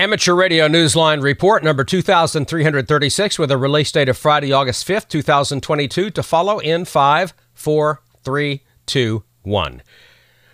Amateur Radio Newsline Report number 2336 with a release date of Friday, August 5th, 2022 to follow in 5, 4, 3, 2, 1.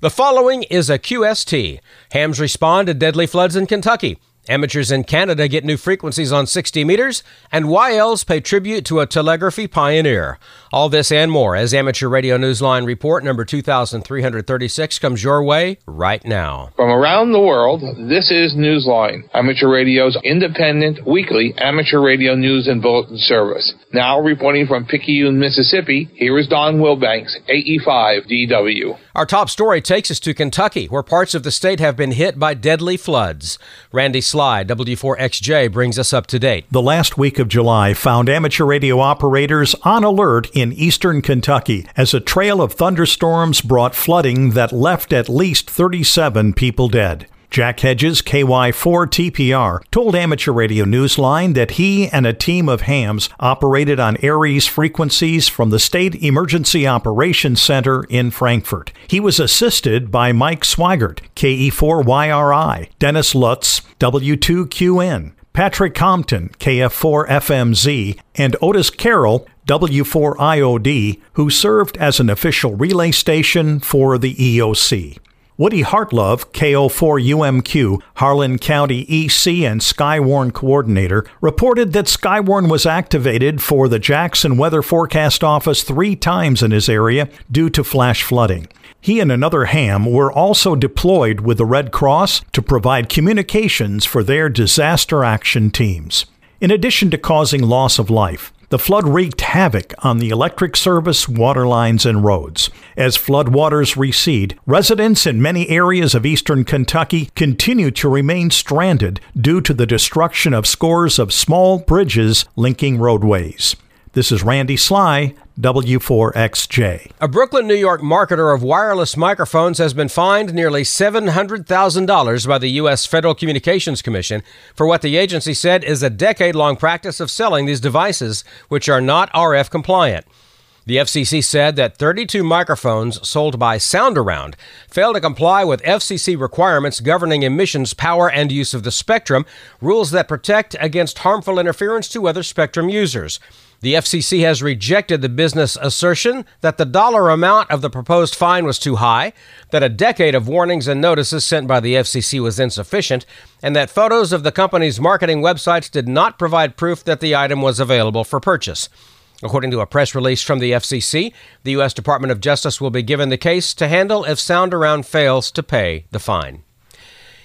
The following is a QST. Hams respond to deadly floods in Kentucky. Amateurs in Canada get new frequencies on 60 meters, and YLs pay tribute to a telegraphy pioneer. All this and more as Amateur Radio Newsline report number 2336 comes your way right now. From around the world, this is Newsline, Amateur Radio's independent weekly amateur radio news and bulletin service. Now reporting from Picayune, Mississippi, here is Don Wilbanks, AE5DW. Our top story takes us to Kentucky, where parts of the state have been hit by deadly floods. Randy Sly, W4XJ, brings us up to date. The last week of July found amateur radio operators on alert in eastern Kentucky as a trail of thunderstorms brought flooding that left at least 37 people dead. Jack Hedges, KY4 TPR, told Amateur Radio Newsline that he and a team of hams operated on ARES frequencies from the State Emergency Operations Center in Frankfort. He was assisted by Mike Swigert, KE4YRI, Dennis Lutz, W2QN, Patrick Compton, KF4FMZ, and Otis Carroll, W4IOD, who served as an official relay station for the EOC. Woody Hartlove, KO4UMQ, Harlan County EC and Skywarn coordinator, reported that Skywarn was activated for the Jackson Weather Forecast Office three times in his area due to flash flooding. He and another ham were also deployed with the Red Cross to provide communications for their disaster action teams. In addition to causing loss of life, the flood wreaked havoc on the electric service, water lines, and roads. As floodwaters recede, residents in many areas of eastern Kentucky continue to remain stranded due to the destruction of scores of small bridges linking roadways. This is Randy Sly, W4XJ. A Brooklyn, New York marketer of wireless microphones has been fined nearly $700,000 by the U.S. Federal Communications Commission for what the agency said is a decade long practice of selling these devices, which are not RF compliant. The FCC said that 32 microphones sold by SoundAround failed to comply with FCC requirements governing emissions, power, and use of the spectrum, rules that protect against harmful interference to other spectrum users. The FCC has rejected the business assertion that the dollar amount of the proposed fine was too high, that a decade of warnings and notices sent by the FCC was insufficient, and that photos of the company's marketing websites did not provide proof that the item was available for purchase. According to a press release from the FCC, the U.S. Department of Justice will be given the case to handle if SoundAround fails to pay the fine.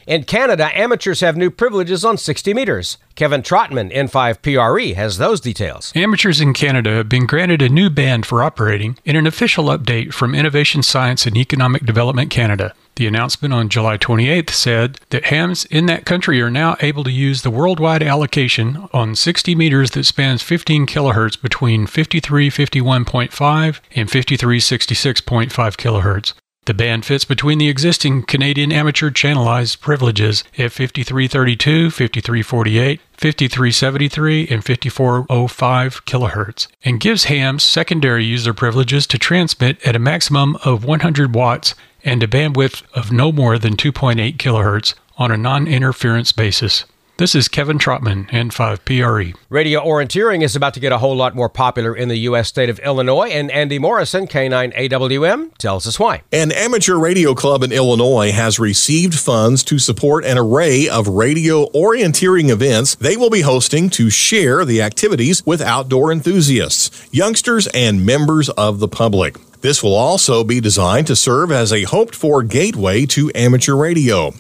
In Canada, amateurs have new privileges on 60 meters. Kevin Trotman, N5PRE, has those details. Amateurs in Canada have been granted a new band for operating in an official update from Innovation Science and Economic Development Canada. The announcement on July 28th said that hams in that country are now able to use the worldwide allocation on 60 meters that spans 15 kilohertz between 5351.5 and 5366.5 kilohertz. The band fits between the existing Canadian amateur channelized privileges at 5332, 5348, 5373, and 5405 kHz, and gives hams secondary user privileges to transmit at a maximum of 100 watts and a bandwidth of no more than 2.8 kHz on a non interference basis. This is Kevin Trotman, N5PRE. Radio orienteering is about to get a whole lot more popular in the U.S. state of Illinois, and Andy Morrison, K9AWM, tells us why. An amateur radio club in Illinois has received funds to support an array of radio orienteering events they will be hosting to share the activities with outdoor enthusiasts, youngsters, and members of the public. This will also be designed to serve as a hoped for gateway to amateur radio.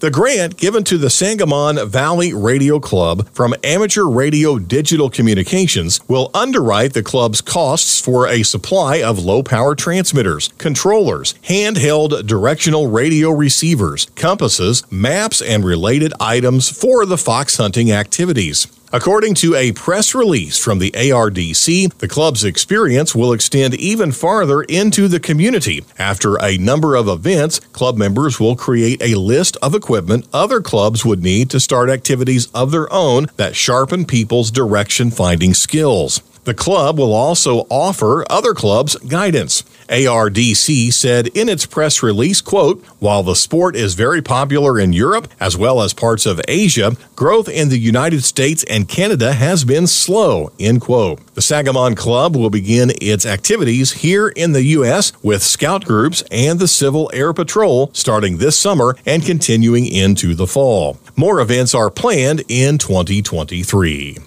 The grant given to the Sangamon Valley Radio Club from Amateur Radio Digital Communications will underwrite the club's costs for a supply of low power transmitters, controllers, handheld directional radio receivers, compasses, maps, and related items for the fox hunting activities. According to a press release from the ARDC, the club's experience will extend even farther into the community. After a number of events, club members will create a list of equipment other clubs would need to start activities of their own that sharpen people's direction finding skills. The club will also offer other clubs guidance. ARDC said in its press release, quote, while the sport is very popular in Europe as well as parts of Asia, growth in the United States and Canada has been slow, end quote. The Sangamon Club will begin its activities here in the U.S. with scout groups and the Civil Air Patrol starting this summer and continuing into the fall. More events are planned in 2023.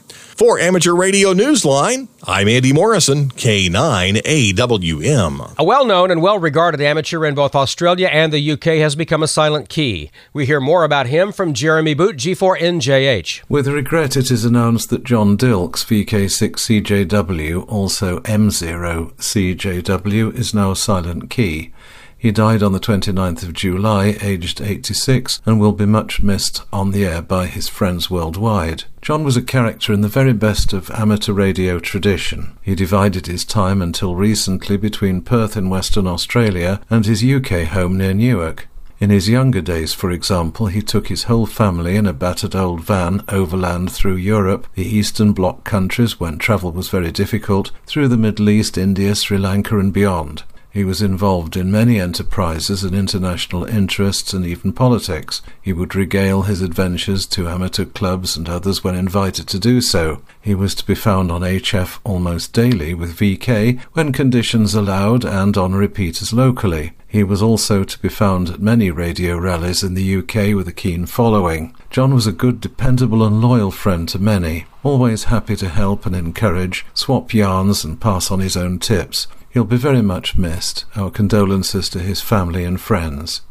For Amateur Radio Newsline, I'm Andy Morrison, K9AWM. A well known and well regarded amateur in both Australia and the UK has become a silent key. We hear more about him from Jeremy Boot, G4NJH. With regret, it is announced that John Dilks, VK6CJW, also M0CJW, is now a silent key. He died on the 29th of July, aged 86, and will be much missed on the air by his friends worldwide. John was a character in the very best of amateur radio tradition. He divided his time until recently between Perth in Western Australia and his UK home near Newark. In his younger days, for example, he took his whole family in a battered old van overland through Europe, the Eastern Bloc countries when travel was very difficult, through the Middle East, India, Sri Lanka, and beyond. He was involved in many enterprises and international interests and even politics. He would regale his adventures to amateur clubs and others when invited to do so. He was to be found on HF almost daily with VK when conditions allowed and on repeaters locally. He was also to be found at many radio rallies in the UK with a keen following. John was a good, dependable, and loyal friend to many, always happy to help and encourage, swap yarns, and pass on his own tips. He'll be very much missed. Our condolences to his family and friends.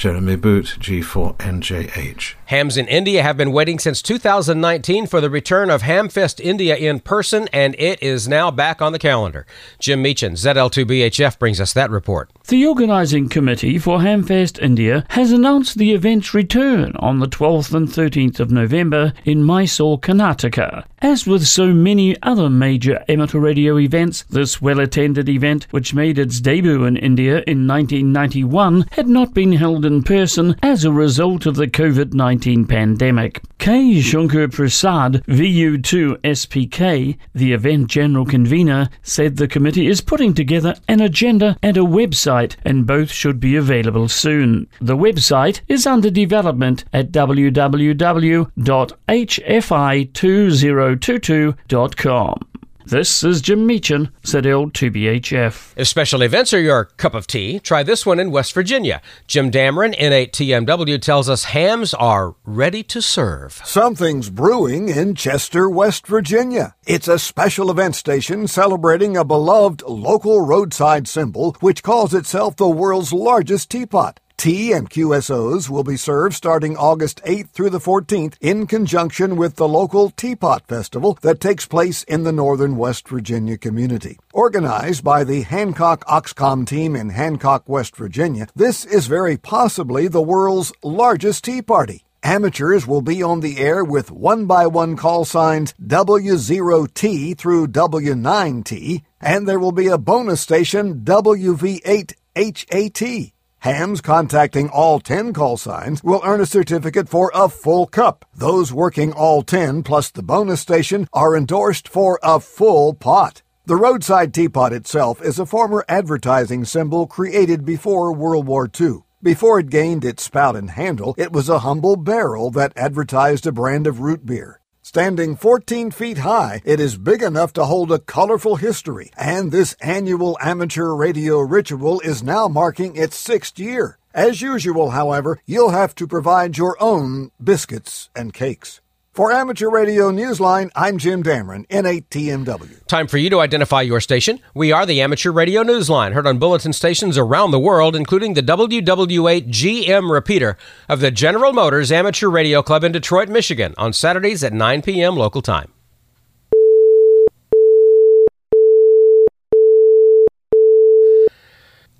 Jeremy Boot, G4NJH. Hams in India have been waiting since 2019 for the return of Hamfest India in person, and it is now back on the calendar. Jim Meechan, ZL2BHF, brings us that report. The organising committee for Hamfest India has announced the event's return on the 12th and 13th of November in Mysore, Karnataka. As with so many other major amateur radio events, this well attended event, which made its debut in India in 1991, had not been held in person as a result of the COVID 19 pandemic. K. Shankar Prasad, VU2 SPK, the event general convener, said the committee is putting together an agenda and a website, and both should be available soon. The website is under development at www.hfi2022.com. This is Jim Meechan, ZL2BHF. If special events are your cup of tea, try this one in West Virginia. Jim Dameron, N8TMW, tells us hams are ready to serve. Something's brewing in Chester, West Virginia. It's a special event station celebrating a beloved local roadside symbol which calls itself the world's largest teapot. Tea and QSOs will be served starting August 8th through the 14th in conjunction with the local Teapot Festival that takes place in the northern West Virginia community. Organized by the Hancock Oxcom team in Hancock, West Virginia, this is very possibly the world's largest tea party. Amateurs will be on the air with one by one call signs W0T through W9T, and there will be a bonus station WV8HAT. Hams contacting all 10 call signs will earn a certificate for a full cup. Those working all 10 plus the bonus station are endorsed for a full pot. The roadside teapot itself is a former advertising symbol created before World War II. Before it gained its spout and handle, it was a humble barrel that advertised a brand of root beer. Standing 14 feet high, it is big enough to hold a colorful history, and this annual amateur radio ritual is now marking its sixth year. As usual, however, you'll have to provide your own biscuits and cakes. For Amateur Radio Newsline, I'm Jim Dameron, N8TMW. Time for you to identify your station. We are the Amateur Radio Newsline, heard on bulletin stations around the world, including the WW8 GM repeater of the General Motors Amateur Radio Club in Detroit, Michigan, on Saturdays at 9 p.m. local time.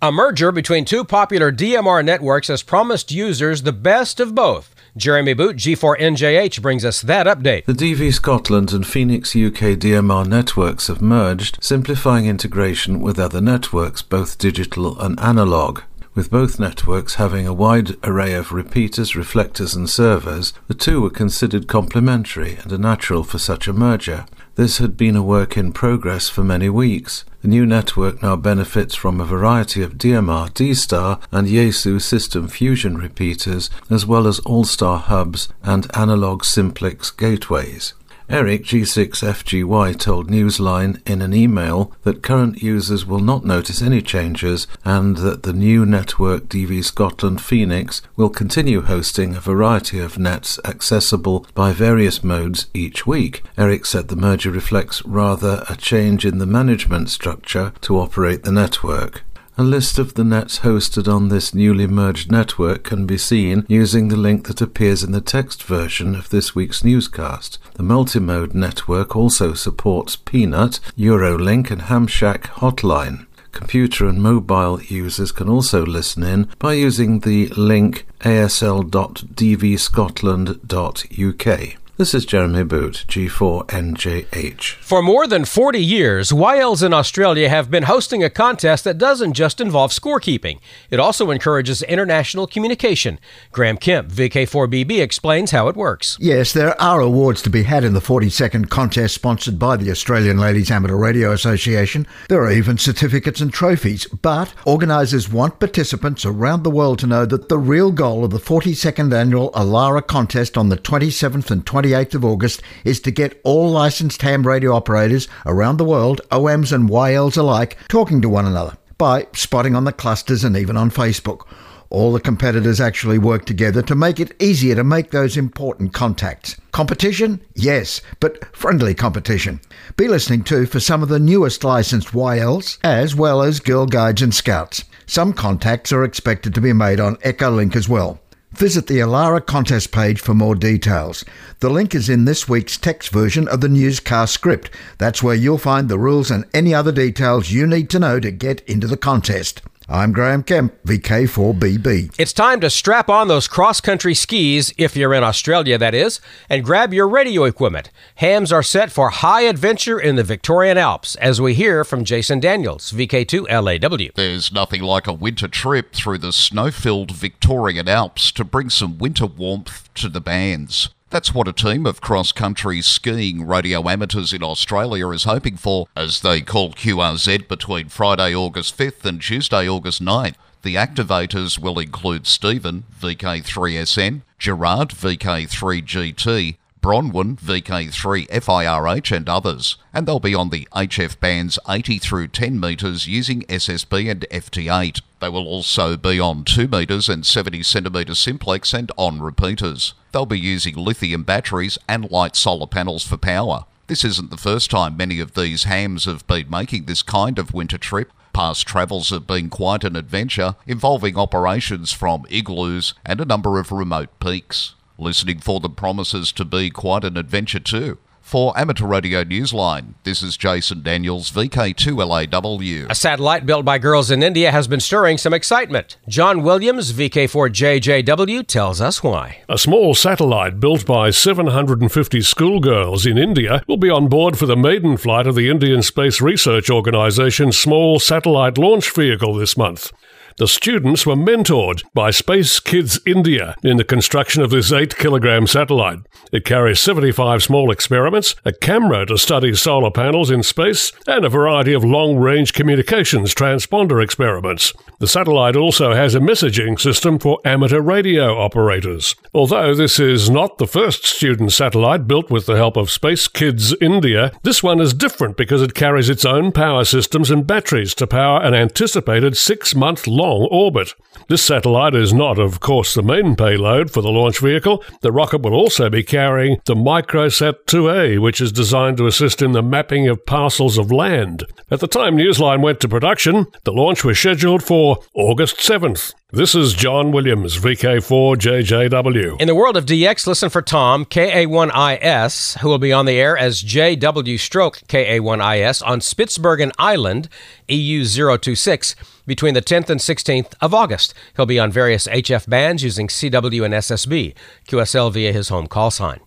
A merger between two popular DMR networks has promised users the best of both. Jeremy Boot, G4NJH, brings us that update. The DV Scotland and Phoenix UK DMR networks have merged, simplifying integration with other networks, both digital and analog. With both networks having a wide array of repeaters, reflectors, and servers, the two were considered complementary and a natural for such a merger. This had been a work in progress for many weeks. The new network now benefits from a variety of DMR, D-Star, and Yaesu system fusion repeaters, as well as All-Star hubs and analog simplex gateways. Eric G6FGY told Newsline in an email that current users will not notice any changes and that the new network DV Scotland Phoenix will continue hosting a variety of nets accessible by various modes each week. Eric said the merger reflects rather a change in the management structure to operate the network. A list of the nets hosted on this newly merged network can be seen using the link that appears in the text version of this week's newscast. The multimode network also supports Peanut, Eurolink, and Hamshack Hotline. Computer and mobile users can also listen in by using the link asl.dvscotland.uk. This is Jeremy Boot, G4NJH. For more than 40 years, YLs in Australia have been hosting a contest that doesn't just involve scorekeeping. It also encourages international communication. Graham Kemp, VK4BB, explains how it works. Yes, there are awards to be had in the 42nd contest sponsored by the Australian Ladies Amateur Radio Association. There are even certificates and trophies, but organisers want participants around the world to know that the real goal of the 42nd annual Alara contest on the 27th and 28th 28th of August is to get all licensed ham radio operators around the world, OMs and YLs alike, talking to one another by spotting on the clusters and even on Facebook. All the competitors actually work together to make it easier to make those important contacts. Competition? Yes, but friendly competition. Be listening too for some of the newest licensed YLs, as well as Girl Guides and Scouts. Some contacts are expected to be made on Echolink as well. Visit the Alara contest page for more details. The link is in this week's text version of the newscast script. That's where you'll find the rules and any other details you need to know to get into the contest. I'm Graham Kemp, VK4BB. It's time to strap on those cross country skis, if you're in Australia, that is, and grab your radio equipment. Hams are set for high adventure in the Victorian Alps, as we hear from Jason Daniels, VK2LAW. There's nothing like a winter trip through the snow filled Victorian Alps to bring some winter warmth to the bands. That's what a team of cross country skiing radio amateurs in Australia is hoping for as they call QRZ between Friday, August 5th and Tuesday, August 9th. The activators will include Stephen, VK3SN, Gerard, VK3GT, Bronwyn, VK3 FIRH, and others, and they'll be on the HF bands 80 through 10 metres using SSB and FT8. They will also be on 2 metres and 70 centimetre simplex and on repeaters. They'll be using lithium batteries and light solar panels for power. This isn't the first time many of these hams have been making this kind of winter trip. Past travels have been quite an adventure, involving operations from igloos and a number of remote peaks. Listening for the promises to be quite an adventure too. For Amateur Radio Newsline, this is Jason Daniels, VK2LAW. A satellite built by girls in India has been stirring some excitement. John Williams, VK4JJW, tells us why. A small satellite built by 750 schoolgirls in India will be on board for the maiden flight of the Indian Space Research Organization's Small Satellite Launch Vehicle this month. The students were mentored by Space Kids India in the construction of this 8 kilogram satellite. It carries 75 small experiments, a camera to study solar panels in space, and a variety of long range communications transponder experiments. The satellite also has a messaging system for amateur radio operators. Although this is not the first student satellite built with the help of Space Kids India, this one is different because it carries its own power systems and batteries to power an anticipated six month long long orbit. This satellite is not, of course, the main payload for the launch vehicle. The rocket will also be carrying the Microsat 2A, which is designed to assist in the mapping of parcels of land. At the time Newsline went to production, the launch was scheduled for August 7th. This is John Williams, VK4JJW. In the world of DX, listen for Tom, KA1IS, who will be on the air as JW Stroke KA1IS on Spitsbergen Island, EU026, between the 10th and 16th of August. He'll be on various HF bands using CW and SSB, QSL via his home call sign.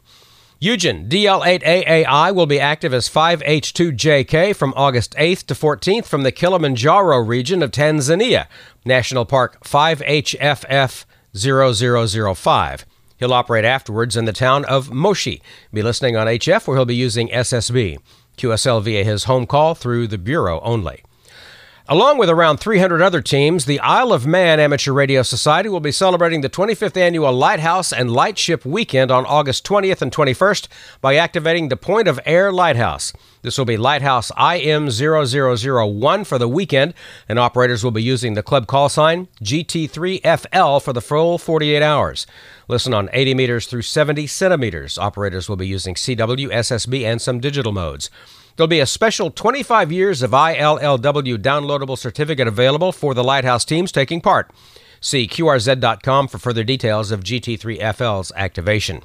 Eugen, DL8AAI will be active as 5H2JK from August 8th to 14th from the Kilimanjaro region of Tanzania, National Park 5HFF0005. He'll operate afterwards in the town of Moshi. Be listening on HF where he'll be using SSB. QSL via his home call through the Bureau only. Along with around 300 other teams, the Isle of Man Amateur Radio Society will be celebrating the 25th annual Lighthouse and Lightship Weekend on August 20th and 21st by activating the Point of Ayre Lighthouse. This will be Lighthouse IM0001 for the weekend, and operators will be using the club call sign GT3FL for the full 48 hours. Listen on 80 meters through 70 centimeters. Operators will be using CW, SSB, and some digital modes. There'll be a special 25 years of ILLW downloadable certificate available for the Lighthouse teams taking part. See QRZ.com for further details of GT3FL's activation.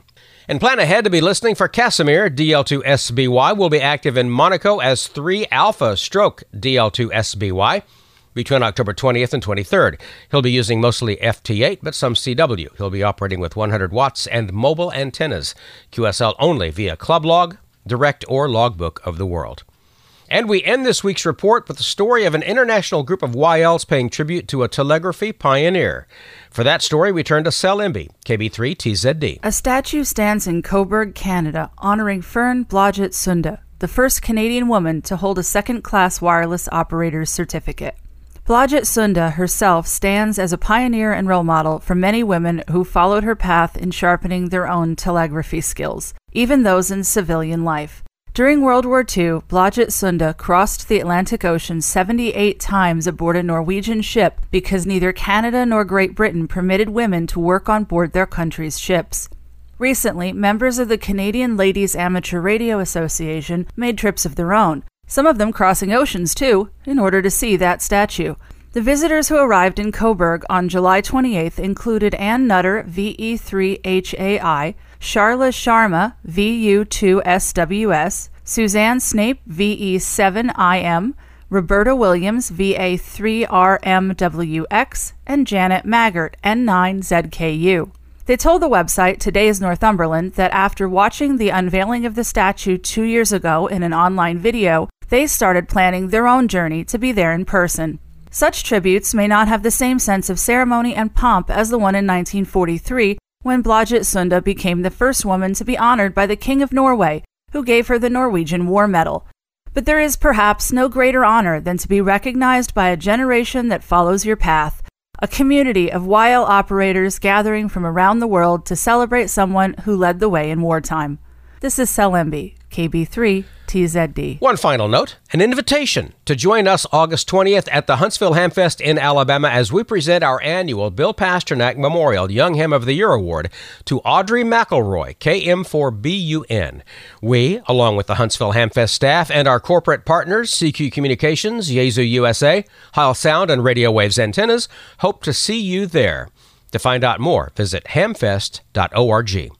And plan ahead to be listening for Casimir. DL2SBY will be active in Monaco as 3 Alpha Stroke DL2SBY between October 20th and 23rd. He'll be using mostly FT8, but some CW. He'll be operating with 100 watts and mobile antennas. QSL only via club log, direct, or logbook of the world. And we end this week's report with the story of an international group of YLs paying tribute to a telegraphy pioneer. For that story, we turn to Sel Embee, KB3 TZD. A statue stands in Cobourg, Canada, honoring Fern Blodgett Sunde, the first Canadian woman to hold a second class wireless operator's certificate. Blodgett Sunde herself stands as a pioneer and role model for many women who followed her path in sharpening their own telegraphy skills, even those in civilian life. During World War II, Blodgett Sunde crossed the Atlantic Ocean 78 times aboard a Norwegian ship because neither Canada nor Great Britain permitted women to work on board their country's ships. Recently, members of the Canadian Ladies Amateur Radio Association made trips of their own, some of them crossing oceans too, in order to see that statue. The visitors who arrived in Cobourg on July 28th included Ann Nutter, VE3HAI, Sharla Sharma, VU2SWS, Suzanne Snape, VE7IM, Roberta Williams, VA3RMWX, and Janet Maggart, N9ZKU. They told the website Today's Northumberland that after watching the unveiling of the statue two years ago in an online video, they started planning their own journey to be there in person. Such tributes may not have the same sense of ceremony and pomp as the one in 1943 when Blodgett Sunde became the first woman to be honored by the King of Norway, who gave her the Norwegian War Medal. But there is perhaps no greater honor than to be recognized by a generation that follows your path, a community of YL operators gathering from around the world to celebrate someone who led the way in wartime. This is Sel Embee, KB3 TZD. One final note an invitation to join us August 20th at the Huntsville Hamfest in Alabama as we present our annual Bill Pasternak Memorial Young Ham of the Year Award to Audrey McElroy, KM4BUN. We, along with the Huntsville Hamfest staff and our corporate partners, CQ Communications, Yaesu USA, Heil Sound, and Radio Waves Antennas, hope to see you there. To find out more, visit hamfest.org.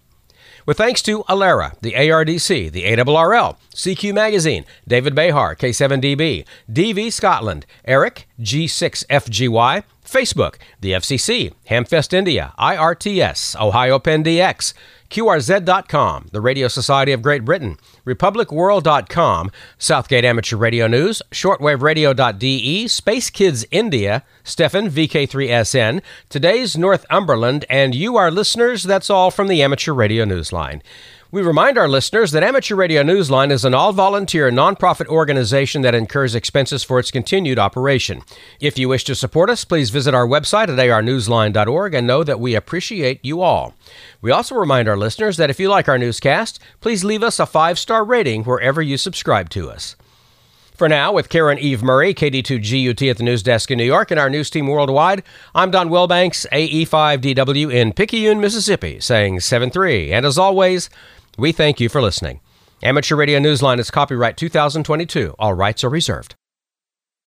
With thanks to Alara, the ARDC, the ARRL, CQ Magazine, David Behar, K7DB, DV Scotland, Eric, G6FGY, Facebook, the FCC, Hamfest India, IRTS, Ohio Penn DX, QRZ.com, the Radio Society of Great Britain, RepublicWorld.com, Southgate Amateur Radio News, ShortwaveRadio.de, Space Kids India, Stefan, VK3SN, today's Northumberland, and you, our listeners, that's all from the Amateur Radio Newsline. We remind our listeners that Amateur Radio Newsline is an all volunteer nonprofit organization that incurs expenses for its continued operation. If you wish to support us, please visit our website at arnewsline.org and know that we appreciate you all. We also remind our listeners that if you like our newscast, please leave us a five star rating wherever you subscribe to us. For now, with Karen Eve Murray, KD2GUT at the news desk in New York, and our news team worldwide, I'm Don Wilbanks, AE5DW in Picayune, Mississippi, saying 7 3. And as always, we thank you for listening. Amateur Radio Newsline is copyright 2022. All rights are reserved.